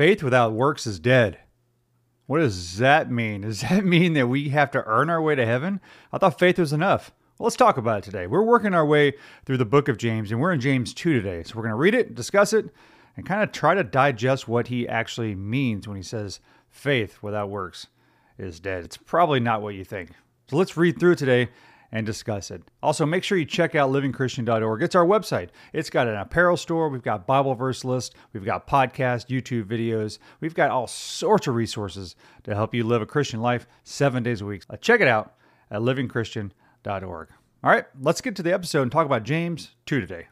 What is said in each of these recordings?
Faith without works is dead. What does that mean? Does that mean that we have to earn our way to heaven? I thought faith was enough. Well, let's talk about it today. We're working our way through the book of James, and we're in James 2 today. So we're going to read it, discuss it, and kind of try to digest what he actually means when he says faith without works is dead. It's probably not what you think. So let's read through today and discuss it. Also, make sure you check out livingchristian.org. It's our website. It's got an apparel store, we've got Bible verse list, we've got podcast, YouTube videos, we've got all sorts of resources to help you live a Christian life seven days a week. Uh, check it out at livingchristian.org. All right, let's get to the episode and talk about James 2 today.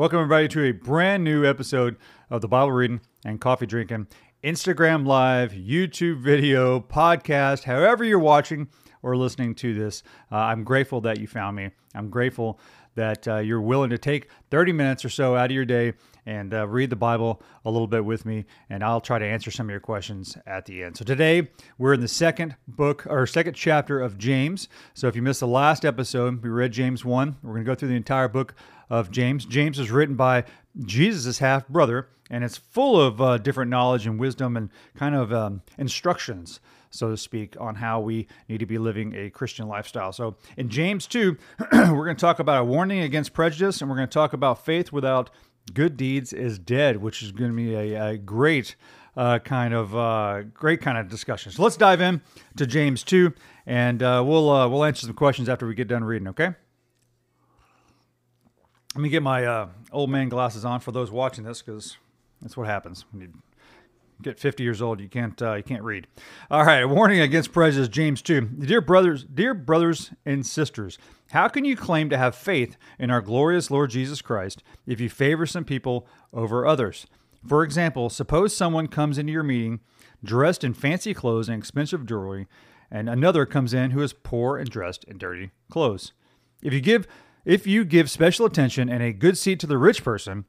Welcome, everybody, to a brand new episode of the Bible Reading and Coffee Drinking Instagram Live, YouTube video, podcast, however you're watching or listening to this. Uh, I'm grateful that you found me. I'm grateful that uh, you're willing to take 30 minutes or so out of your day and uh, read the Bible a little bit with me, and I'll try to answer some of your questions at the end. So today we're in the second book or second chapter of James. So if you missed the last episode, we read James 1. We're going to go through the entire book of James. James was written by Jesus' half brother, and it's full of uh, different knowledge and wisdom and kind of um, instructions, so to speak, on how we need to be living a Christian lifestyle. So in James 2, we're going to talk about a warning against prejudice, and we're going to talk about faith without good deeds is dead, which is going to be a, a great. Uh, kind of uh, great kind of discussion. So let's dive in to James two, and uh, we'll uh, we'll answer some questions after we get done reading. Okay. Let me get my uh, old man glasses on for those watching this because that's what happens get 50 years old. You can't uh, you can't read. All right, warning against prejudice. James 2. Dear brothers, dear brothers and sisters, how can you claim to have faith in our glorious Lord Jesus Christ if you favor some people over others? For example, suppose someone comes into your meeting dressed in fancy clothes and expensive jewelry, and another comes in who is poor and dressed in dirty clothes. If you give if you give special attention and a good seat to the rich person,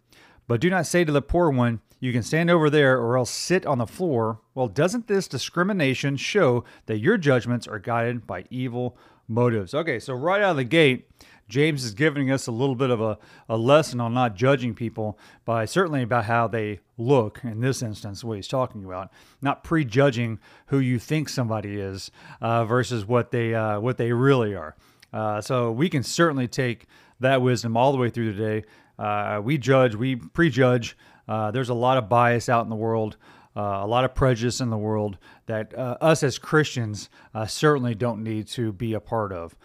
but do not say to the poor one, You can stand over there or else sit on the floor, well, doesn't this discrimination show that your judgments are guided by evil motives? Okay, so right out of the gate, James is giving us a little bit of a, a lesson on not judging people by certainly about how they look in this instance, what he's talking about, not prejudging who you think somebody is uh, versus what they uh, what they really are. Uh, so we can certainly take that wisdom all the way through today. Uh, we judge, we prejudge. Uh, there's a lot of bias out in the world, uh, a lot of prejudice in the world that uh, us as Christians uh, certainly don't need to be a part of.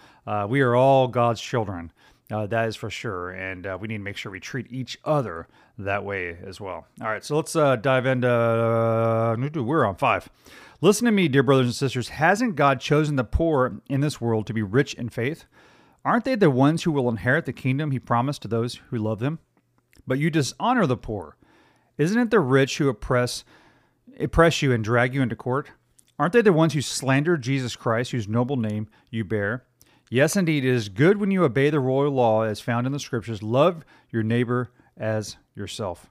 we are all God's children. that is for sure. And we need to make sure we treat each other that way as well. All right, so let's dive into. we're on five. Listen to me, dear brothers and sisters. Hasn't God chosen the poor in this world to be rich in faith? Aren't they the ones who will inherit the kingdom he promised to those who love them? But you dishonor the poor. Isn't it the rich who oppress oppress you and drag you into court? Aren't they the ones who slander Jesus Christ, whose noble name you bear? Yes, indeed, it is good when you obey the royal law as found in the scriptures. Love your neighbor as yourself.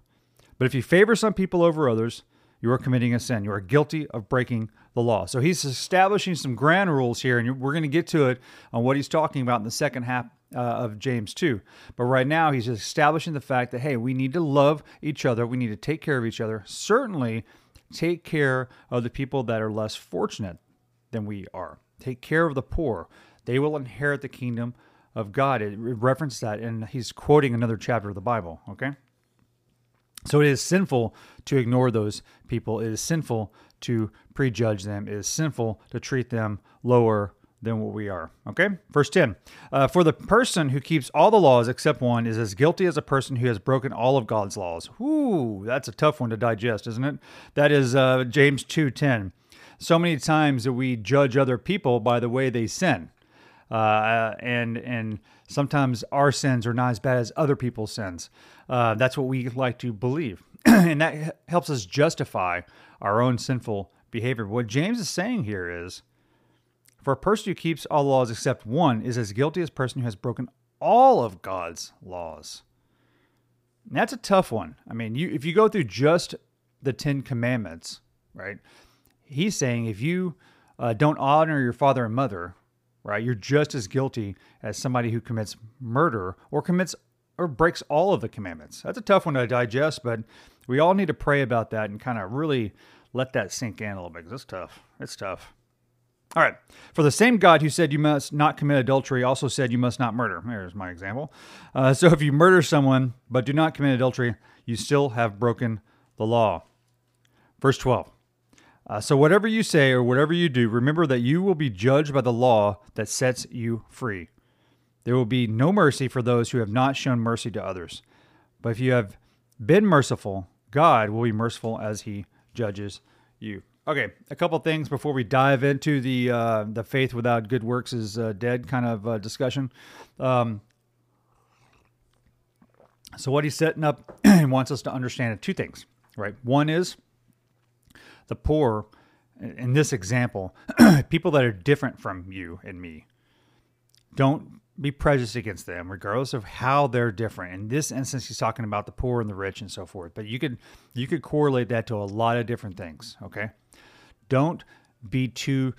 But if you favor some people over others, you are committing a sin. You are guilty of breaking the law. So he's establishing some grand rules here, and we're going to get to it on what he's talking about in the second half uh, of James 2. But right now, he's establishing the fact that, hey, we need to love each other, we need to take care of each other. Certainly, take care of the people that are less fortunate than we are. Take care of the poor. They will inherit the kingdom of God. It references that, and he's quoting another chapter of the Bible, okay? So it is sinful to ignore those people. It is sinful to prejudge them. It is sinful to treat them lower than what we are. Okay? Verse 10 uh, For the person who keeps all the laws except one is as guilty as a person who has broken all of God's laws. Whoo, that's a tough one to digest, isn't it? That is uh, James 2:10. So many times that we judge other people by the way they sin. Uh, and and sometimes our sins are not as bad as other people's sins. Uh, that's what we like to believe. and that helps us justify our own sinful behavior. What James is saying here is for a person who keeps all laws except one is as guilty as a person who has broken all of God's laws. And that's a tough one. I mean, you if you go through just the 10 commandments, right? He's saying if you uh, don't honor your father and mother, right? You're just as guilty as somebody who commits murder or commits or breaks all of the commandments. That's a tough one to digest, but we all need to pray about that and kind of really let that sink in a little bit because it's tough. It's tough. All right. For the same God who said you must not commit adultery also said you must not murder. There's my example. Uh, so if you murder someone but do not commit adultery, you still have broken the law. Verse 12. Uh, so whatever you say or whatever you do, remember that you will be judged by the law that sets you free. There will be no mercy for those who have not shown mercy to others. But if you have been merciful, God will be merciful as he judges you. Okay, a couple things before we dive into the uh, the faith without good works is uh, dead kind of uh, discussion. Um, so what he's setting up and wants us to understand two things, right? One is the poor. In this example, people that are different from you and me. Don't be prejudiced against them, regardless of how they're different. In this instance, he's talking about the poor and the rich and so forth. But you could you could correlate that to a lot of different things. Okay, don't be too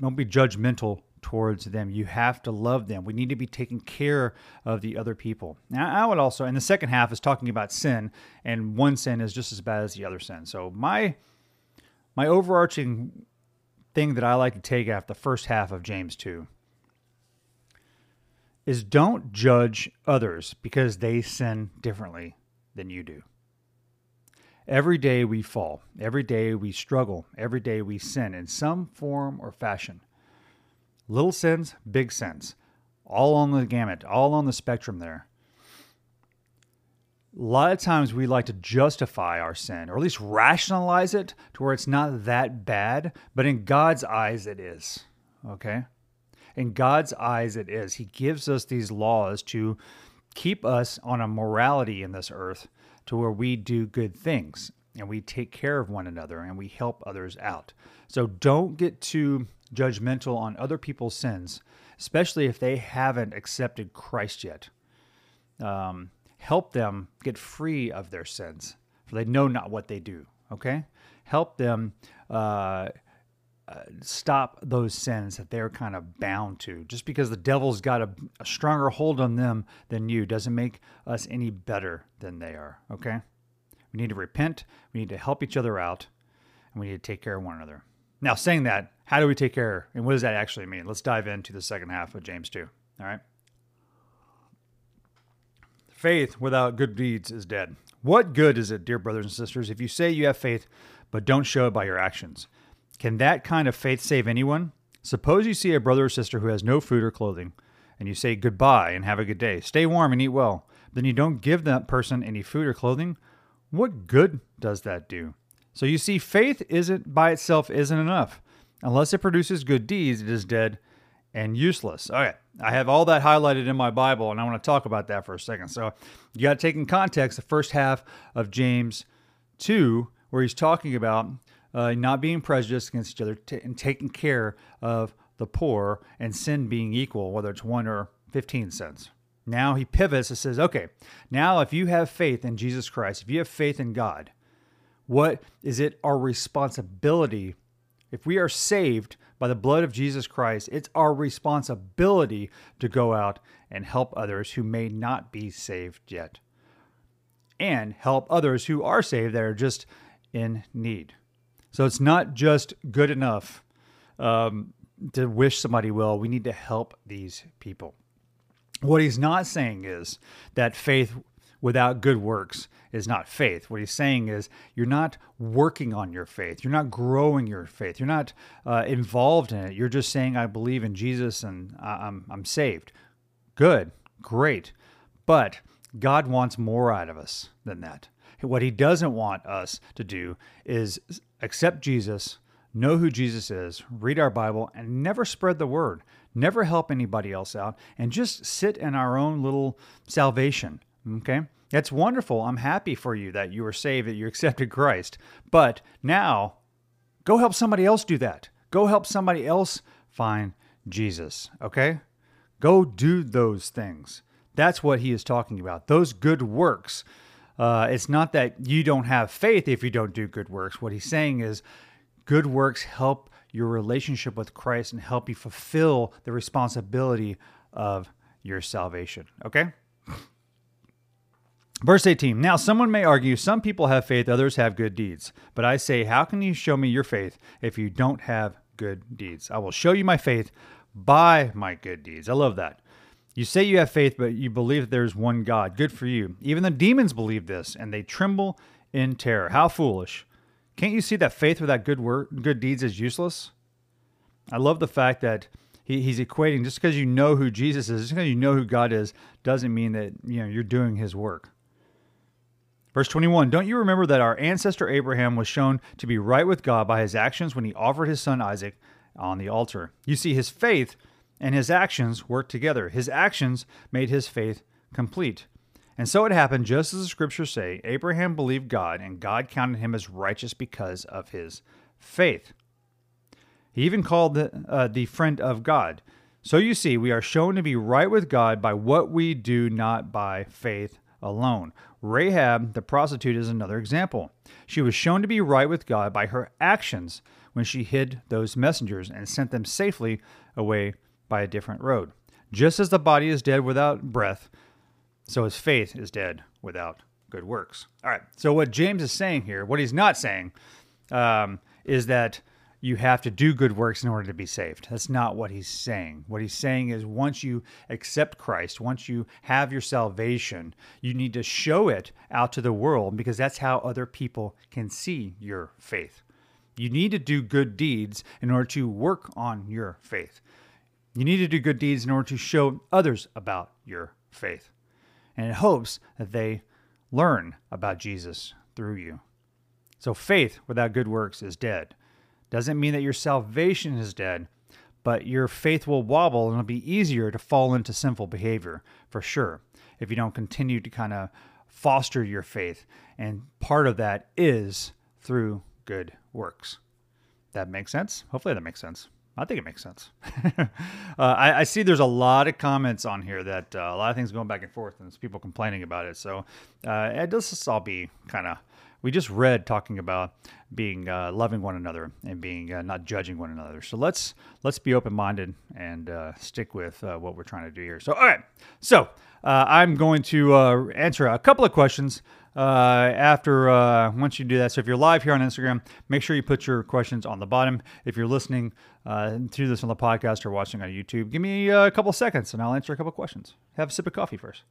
don't be judgmental towards them. You have to love them. We need to be taking care of the other people. Now, I would also, in the second half, is talking about sin, and one sin is just as bad as the other sin. So my my overarching thing that I like to take after the first half of James two is don't judge others because they sin differently than you do. Every day we fall, every day we struggle, every day we sin in some form or fashion. Little sins, big sins, all on the gamut, all on the spectrum there. A lot of times we like to justify our sin, or at least rationalize it to where it's not that bad, but in God's eyes it is. Okay? In God's eyes, it is. He gives us these laws to keep us on a morality in this earth to where we do good things and we take care of one another and we help others out. So don't get too judgmental on other people's sins, especially if they haven't accepted Christ yet. Um, help them get free of their sins, for they know not what they do. Okay? Help them. Uh, stop those sins that they're kind of bound to. Just because the devil's got a, a, stronger hold on them than you doesn't make us any better than they are. Okay? We need to repent, we need to help each other out, and we need to take care of one another. Now, saying that, how do we take care and what does that actually mean? Let's dive into the second half of James 2. All right? Faith without good deeds is dead. What good is it, dear brothers and sisters, if you say you have faith but don't show it by your actions? Can that kind of faith save anyone? Suppose you see a brother or sister who has no food or clothing, and you say goodbye and have a good day. Stay warm and eat well. Then you don't give that person any food or clothing. What good does that do? So you see, faith isn't by itself isn't enough. Unless it produces good deeds, it is dead and useless. Okay, I have all that highlighted in my Bible, and I want to talk about that for a second. So you got to take in context the first half of James 2, where he's talking about uh, not being prejudiced against each other t- and taking care of the poor and sin being equal, whether it's one or 15 cents. Now he pivots and says, okay, now if you have faith in Jesus Christ, if you have faith in God, what is it our responsibility? If we are saved by the blood of Jesus Christ, it's our responsibility to go out and help others who may not be saved yet, and help others who are saved that are just in need. So it's not just good enough um, to wish somebody well. We need to help these people. What he's not saying is that faith without good works is not faith. What he's saying is you're not working on your faith. You're not growing your faith. You're not uh, involved in it. You're just saying, I believe in Jesus and I'm, I'm saved. Good, great. But God wants more out of us than that. What he doesn't want us to do is accept Jesus, know who Jesus is, read our Bible, and never spread the word, never help anybody else out, and just sit in our own little salvation. Okay? That's wonderful. I'm happy for you that you were saved, that you accepted Christ. But now, go help somebody else do that. Go help somebody else find Jesus. Okay? Go do those things. That's what he is talking about. Those good works uh, it's not that you don't have faith if you don't do good works. What he's saying is good works help your relationship with Christ and help you fulfill the responsibility of your salvation. Okay? Verse 18 Now, someone may argue some people have faith, others have good deeds. But I say, How can you show me your faith if you don't have good deeds? I will show you my faith by my good deeds. I love that. You say you have faith, but you believe that there's one God. Good for you. Even the demons believe this, and they tremble in terror. How foolish. Can't you see that faith without good work, good deeds is useless? I love the fact that he, he's equating just because you know who Jesus is, just because you know who God is, doesn't mean that you know you're doing his work. Verse 21 Don't you remember that our ancestor Abraham was shown to be right with God by his actions when he offered his son Isaac on the altar? You see, his faith and his actions worked together. His actions made his faith complete. And so it happened, just as the scriptures say Abraham believed God, and God counted him as righteous because of his faith. He even called the, uh, the friend of God. So you see, we are shown to be right with God by what we do, not by faith alone. Rahab, the prostitute, is another example. She was shown to be right with God by her actions when she hid those messengers and sent them safely away by a different road. Just as the body is dead without breath, so his faith is dead without good works. All right. So what James is saying here, what he's not saying, um, is that you have to do good works in order to be saved. That's not what he's saying. What he's saying is once you accept Christ, once you have your salvation, you need to show it out to the world because that's how other people can see your faith. You need to do good deeds in order to work on your faith. You need to do good deeds in order to show others about your faith. And hopes that they learn about Jesus through you. So faith without good works is dead. Doesn't mean that your salvation is dead, but your faith will wobble and it'll be easier to fall into sinful behavior for sure if you don't continue to kind of foster your faith. And part of that is through good works. That makes sense? Hopefully that makes sense. I think it makes sense. uh, I, I, see there's a lot of comments on here that uh, a lot of things going back and forth, and there's people complaining about it. So uh, it does all be kind of we just read talking about being uh, loving one another and being uh, not judging one another. So let's let's be open minded and uh, stick with what we're trying to do here. So all right, so I'm going to answer a couple of questions after uh, once you do that. So if you're live here on Instagram, make sure you put your questions on the bottom. If you're listening uh, to this on the podcast or watching on YouTube, give me a couple seconds and I'll answer a couple questions. Have a sip of coffee first.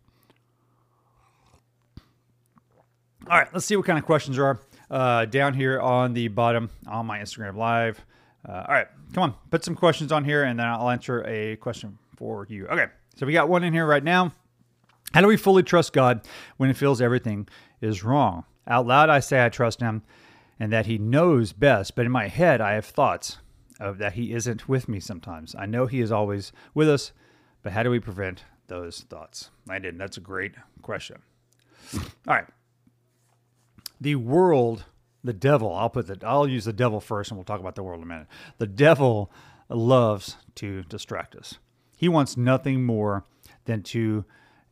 All right, let's see what kind of questions there are uh, down here on the bottom on my Instagram Live. Uh, all right, come on, put some questions on here, and then I'll answer a question for you. Okay, so we got one in here right now. How do we fully trust God when it feels everything is wrong? Out loud, I say I trust Him and that He knows best, but in my head, I have thoughts of that He isn't with me sometimes. I know He is always with us, but how do we prevent those thoughts? I didn't. That's a great question. All right the world, the devil, I'll put the, I'll use the devil first and we'll talk about the world in a minute. The devil loves to distract us. He wants nothing more than to,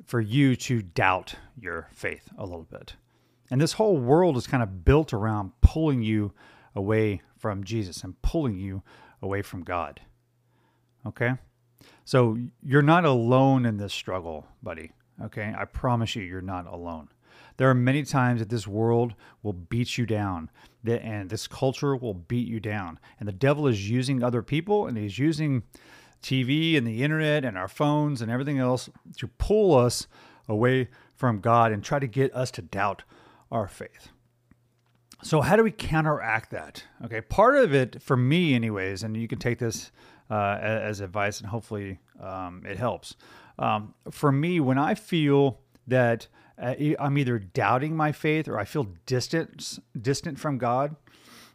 for you to doubt your faith a little bit. And this whole world is kind of built around pulling you away from Jesus and pulling you away from God. Okay? So you're not alone in this struggle, buddy. Okay? I promise you, you're not alone. There are many times that this world will beat you down, and this culture will beat you down. And the devil is using other people, and he's using TV and the internet and our phones and everything else to pull us away from God and try to get us to doubt our faith. So, how do we counteract that? Okay, part of it, for me, anyways, and you can take this uh, as advice and hopefully um, it helps. Um, for me, when I feel that uh, I'm either doubting my faith or I feel distant distant from God.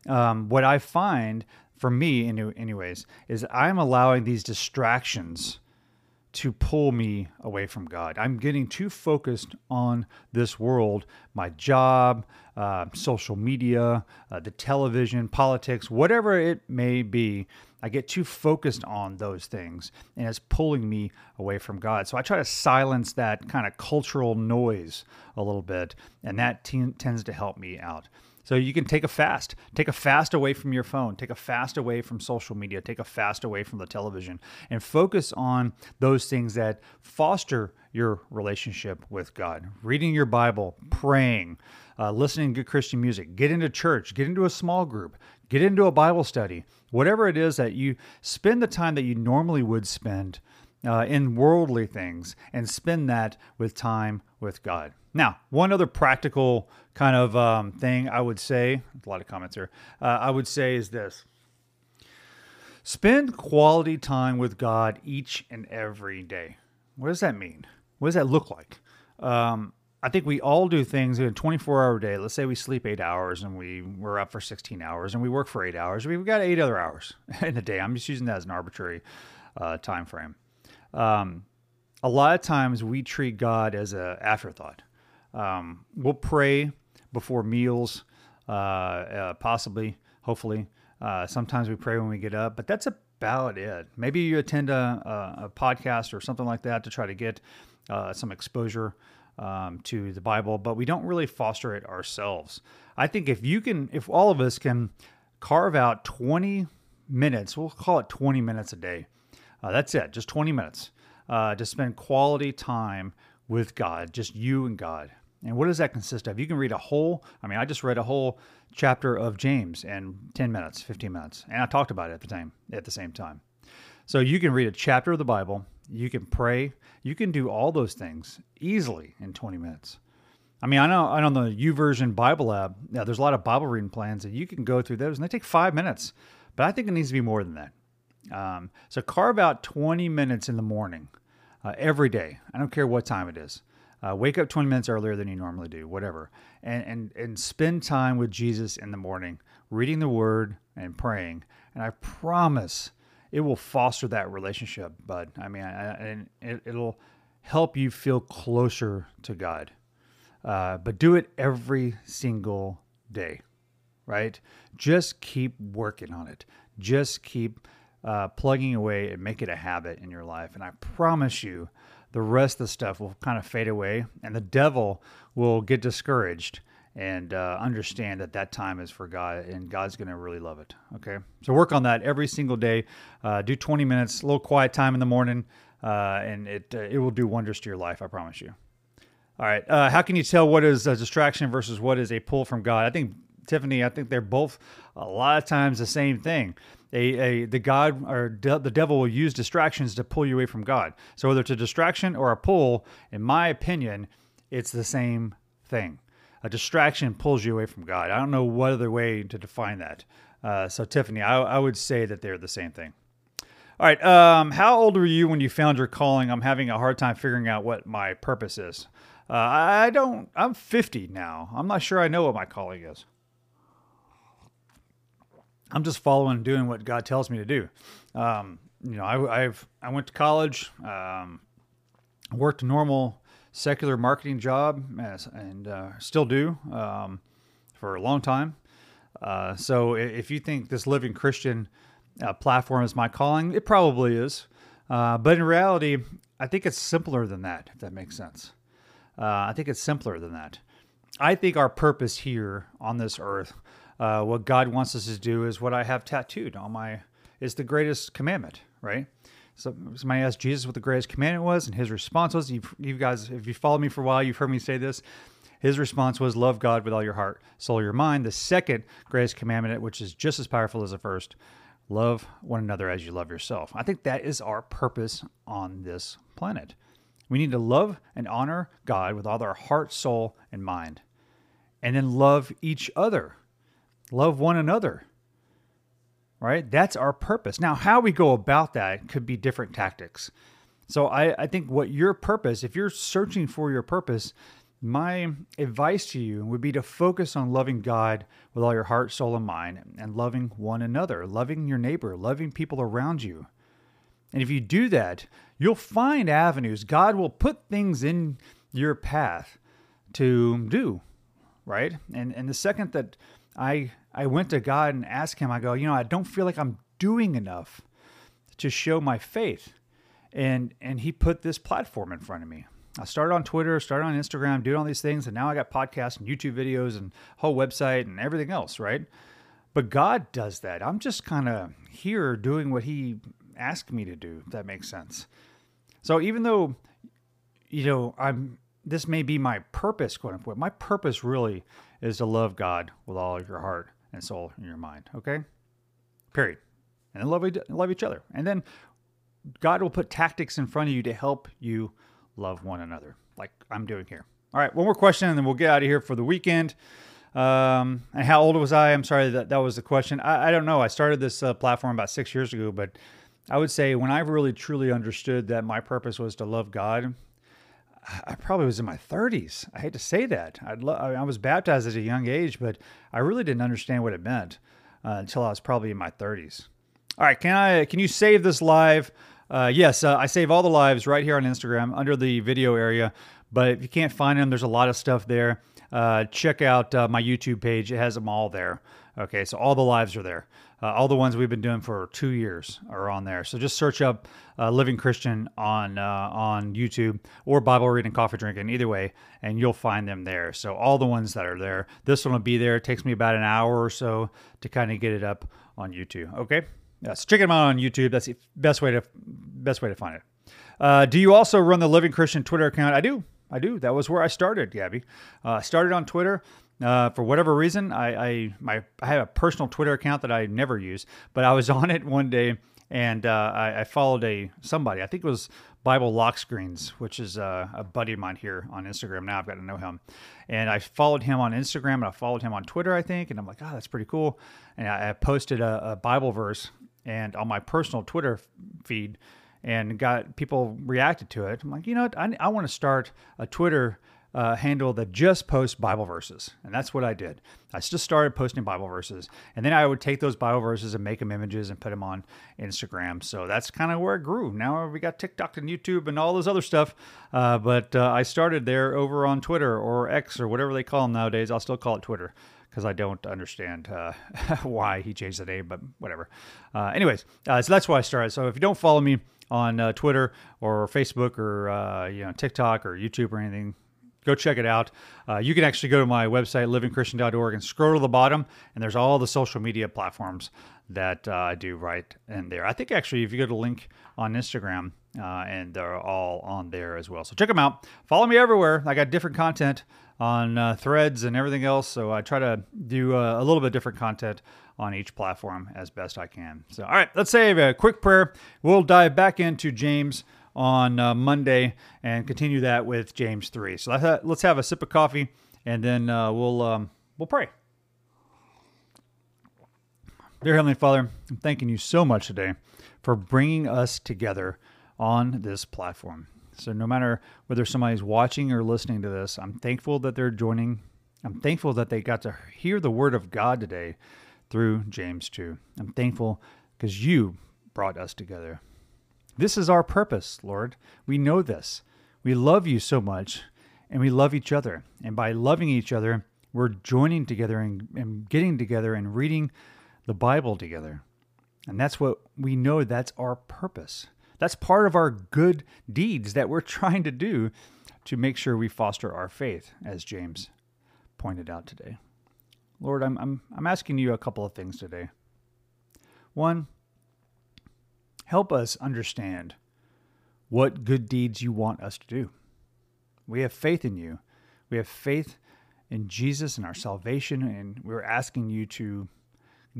Um, what I find for me, anyways, is I'm allowing these distractions to pull me away from God. I'm getting too focused on this world, my job, uh, social media, uh, the television, politics, whatever it may be. I get too focused on those things and it's pulling me away from God. So I try to silence that kind of cultural noise a little bit, and that t- tends to help me out. So you can take a fast, take a fast away from your phone, take a fast away from social media, take a fast away from the television, and focus on those things that foster your relationship with God. Reading your Bible, praying, uh, listening to good Christian music, get into church, get into a small group, get into a Bible study, whatever it is that you spend the time that you normally would spend uh, in worldly things and spend that with time with God. Now, one other practical kind of um, thing I would say, a lot of comments here, uh, I would say is this spend quality time with God each and every day. What does that mean? What does that look like? Um, I think we all do things in a 24 hour day. Let's say we sleep eight hours and we, we're up for 16 hours and we work for eight hours. We've got eight other hours in a day. I'm just using that as an arbitrary uh, time frame. Um, a lot of times we treat God as an afterthought. Um, we'll pray before meals, uh, uh, possibly, hopefully. Uh, sometimes we pray when we get up, but that's about it. Maybe you attend a, a, a podcast or something like that to try to get uh, some exposure um, to the Bible, but we don't really foster it ourselves. I think if you can, if all of us can carve out 20 minutes, we'll call it 20 minutes a day. Uh, that's it, just 20 minutes uh, to spend quality time with God, just you and God. And what does that consist of? You can read a whole, I mean, I just read a whole chapter of James in 10 minutes, 15 minutes, and I talked about it at the time, at the same time. So you can read a chapter of the Bible, you can pray, you can do all those things easily in 20 minutes. I mean, I know, I know the YouVersion Bible app, yeah, there's a lot of Bible reading plans that you can go through those, and they take five minutes. But I think it needs to be more than that. Um, so carve out 20 minutes in the morning uh, every day. I don't care what time it is. Uh, wake up 20 minutes earlier than you normally do, whatever, and, and and spend time with Jesus in the morning, reading the Word and praying. And I promise it will foster that relationship, bud. I mean, I, and it, it'll help you feel closer to God. Uh, but do it every single day, right? Just keep working on it. Just keep uh, plugging away and make it a habit in your life. And I promise you, the rest of the stuff will kind of fade away, and the devil will get discouraged and uh, understand that that time is for God, and God's going to really love it. Okay, so work on that every single day. Uh, do 20 minutes, a little quiet time in the morning, uh, and it uh, it will do wonders to your life. I promise you. All right, uh, how can you tell what is a distraction versus what is a pull from God? I think Tiffany, I think they're both a lot of times the same thing a, a the God or de- the devil will use distractions to pull you away from God. So whether it's a distraction or a pull, in my opinion, it's the same thing. A distraction pulls you away from God. I don't know what other way to define that. Uh, so Tiffany, I, I, would say that they're the same thing. All right. Um, how old were you when you found your calling? I'm having a hard time figuring out what my purpose is. Uh, I don't. I'm 50 now. I'm not sure I know what my calling is. I'm just following and doing what God tells me to do. Um, you know, I, have I went to college, um, worked a normal secular marketing job, as, and uh, still do um, for a long time. Uh, so if you think this living Christian uh, platform is my calling, it probably is. Uh, but in reality, I think it's simpler than that. If that makes sense, uh, I think it's simpler than that. I think our purpose here on this earth uh, what God wants us to do is what I have tattooed on my is the greatest commandment, right? So somebody asked Jesus what the greatest commandment was, and his response was, you, you guys, if you followed me for a while, you've heard me say this. His response was, love God with all your heart, soul, your mind. The second greatest commandment, which is just as powerful as the first, love one another as you love yourself. I think that is our purpose on this planet. We need to love and honor God with all our heart, soul, and mind, and then love each other love one another. Right? That's our purpose. Now, how we go about that could be different tactics. So I, I think what your purpose, if you're searching for your purpose, my advice to you would be to focus on loving God with all your heart, soul, and mind, and loving one another, loving your neighbor, loving people around you. And if you do that, you'll find avenues. God will put things in your path to do, right? And and the second that I I went to God and asked him, I go, you know, I don't feel like I'm doing enough to show my faith. And and he put this platform in front of me. I started on Twitter, started on Instagram, doing all these things, and now I got podcasts and YouTube videos and whole website and everything else, right? But God does that. I'm just kind of here doing what He asked me to do, if that makes sense. So even though, you know, I'm this may be my purpose, quote unquote, my purpose really is to love God with all your heart and soul and your mind. Okay? Period. And love, love each other. And then God will put tactics in front of you to help you love one another, like I'm doing here. All right, one more question, and then we'll get out of here for the weekend. Um, and how old was I? I'm sorry that that was the question. I, I don't know. I started this uh, platform about six years ago, but I would say when I really truly understood that my purpose was to love God, I probably was in my 30s. I hate to say that. Lo- I was baptized at a young age, but I really didn't understand what it meant uh, until I was probably in my 30s. All right, can I? Can you save this live? Uh, yes, uh, I save all the lives right here on Instagram under the video area. But if you can't find them, there's a lot of stuff there. Uh, check out uh, my YouTube page; it has them all there. Okay, so all the lives are there. Uh, all the ones we've been doing for two years are on there. So just search up uh, "Living Christian" on on YouTube or Bible reading, coffee drinking, either way, and you'll find them there. So all the ones that are there, this one will be there. It takes me about an hour or so to kind of get it up on YouTube. Okay. Yeah, so check them out on YouTube. That's the best way to best way to find it. Uh, do you also run the Living Christian Twitter account? I do. I do. That was where I started, Gabby. Uh, I uh, started on Twitter. Uh, for whatever reason, I, I my I have a personal Twitter account that I never use, but I was on it one day and uh, I, I, followed a somebody. I think it was Bible Lock Screens, which is uh, a buddy of mine here on Instagram. Now I've got to know him, and I followed him on Instagram and I followed him on Twitter, I think, and I'm like, oh, that's pretty cool. And I, I posted a, a Bible verse and on my personal Twitter feed and got people reacted to it. I'm like, you know what? I, I want to start a Twitter uh, handle that just posts Bible verses. And that's what I did. I just started posting Bible verses. And then I would take those Bible verses and make them images and put them on Instagram. So that's kind of where it grew. Now we got TikTok and YouTube and all this other stuff. Uh, but uh, I started there over on Twitter or X or whatever they call them nowadays. I'll still call it Twitter because I don't understand uh, why he changed the name, but whatever. Uh, anyways, uh, so that's why I started. So if you don't follow me on uh, Twitter or Facebook or uh, you know TikTok or YouTube or anything, go check it out. Uh, you can actually go to my website, livingchristian.org, and scroll to the bottom, and there's all the social media platforms that I do right in there. I think actually, if you go to link on Instagram, and they're all on there as well. So check them out. Follow me everywhere. I got different content on uh, threads and everything else. So I try to do uh, a little bit different content on each platform as best I can. So, all right, let's say a quick prayer. We'll dive back into James on uh, Monday and continue that with James 3. So let's, have a sip of coffee and then uh, we'll, um, we'll pray. Dear Heavenly Father, I'm thanking you so much today for bringing us together on this platform. So no matter whether somebody's watching or listening to this, I'm thankful that they're joining. I'm thankful that they got to hear the word of God today through James 2. I'm thankful because you brought us together. This is our purpose, Lord. We know this. We love you so much and we love each other. And by loving each other, we're joining together and, and getting together and reading the Bible together. And that's what we know that's our purpose. That's part of our good deeds that we're trying to do to make sure we foster our faith, as James pointed out today. Lord, I'm, I'm, I'm asking you a couple of things today. One, help us understand what good deeds you want us to do. We have faith in you. We have faith in Jesus and our salvation, and we're asking you to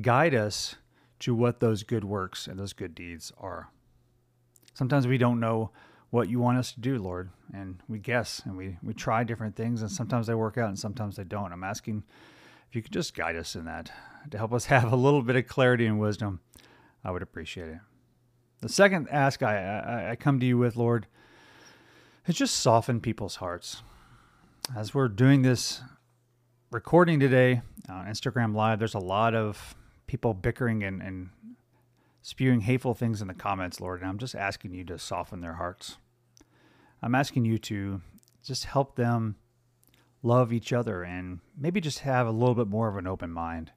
guide us to what those good works and those good deeds are. Sometimes we don't know what you want us to do, Lord, and we guess and we, we try different things, and sometimes they work out and sometimes they don't. I'm asking if you could just guide us in that to help us have a little bit of clarity and wisdom. I would appreciate it. The second ask I, I, I come to you with, Lord, is just soften people's hearts. As we're doing this recording today on Instagram Live, there's a lot of people bickering and, and spewing hateful things in the comments, Lord, and I'm just asking you to soften their hearts. I'm asking you to just help them love each other and maybe just have a little bit more of an open mind.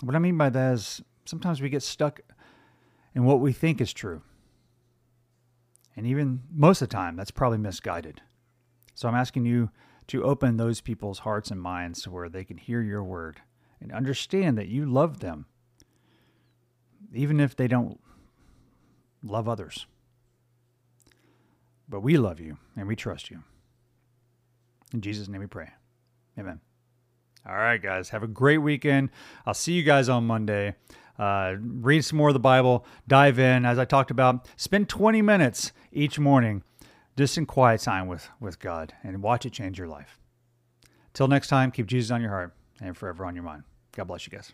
What I mean by that is sometimes we get stuck in what we think is true. And even most of the time, that's probably misguided. So I'm asking you to open those people's hearts and minds to where they can hear your word and understand that you love them, even if they don't love others. But we love you and we trust you. In Jesus' name we pray. Amen. All right, guys. Have a great weekend. I'll see you guys on Monday. Uh, read some more of the Bible, dive in. As I talked about, spend 20 minutes each morning just in quiet time with, with God and watch it change your life. Till next time, keep Jesus on your heart and forever on your mind. God bless you guys.